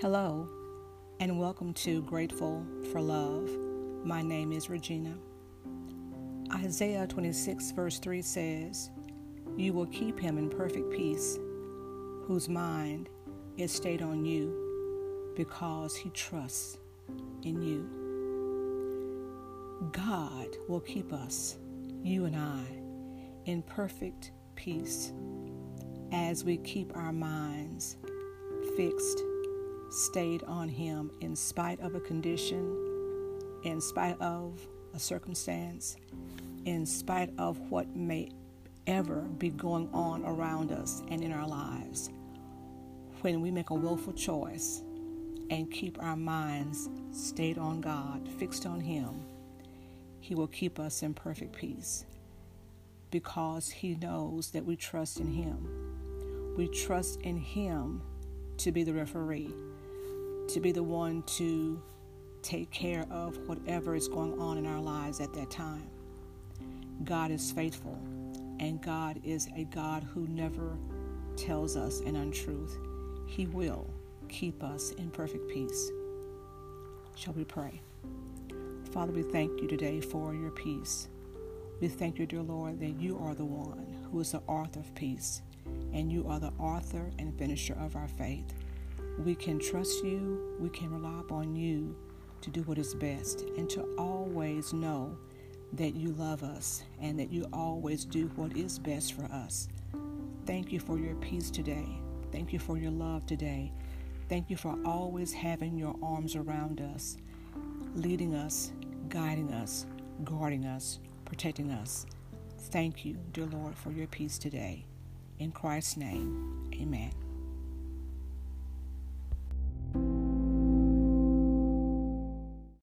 Hello, and welcome to Grateful for Love. My name is Regina. Isaiah 26, verse 3 says, You will keep him in perfect peace, whose mind is stayed on you, because he trusts in you. God will keep us, you and I, in perfect peace as we keep our minds fixed, stayed on Him in spite of a condition, in spite of a circumstance, in spite of what may ever be going on around us and in our lives. When we make a willful choice and keep our minds stayed on God, fixed on Him, He will keep us in perfect peace because He knows that we trust in Him. We trust in Him to be the referee, to be the one to take care of whatever is going on in our lives at that time. God is faithful, and God is a God who never tells us an untruth. He will keep us in perfect peace. Shall we pray? Father, we thank you today for your peace. We thank you, dear Lord, that you are the one who is the author of peace, and you are the author and finisher of our faith. We can trust you, we can rely upon you to do what is best, and to always know that you love us and that you always do what is best for us. Thank you for your peace today. Thank you for your love today. Thank you for always having your arms around us, leading us, guiding us, guarding us, protecting us. Thank you, dear Lord, for your peace today. In Christ's name, amen.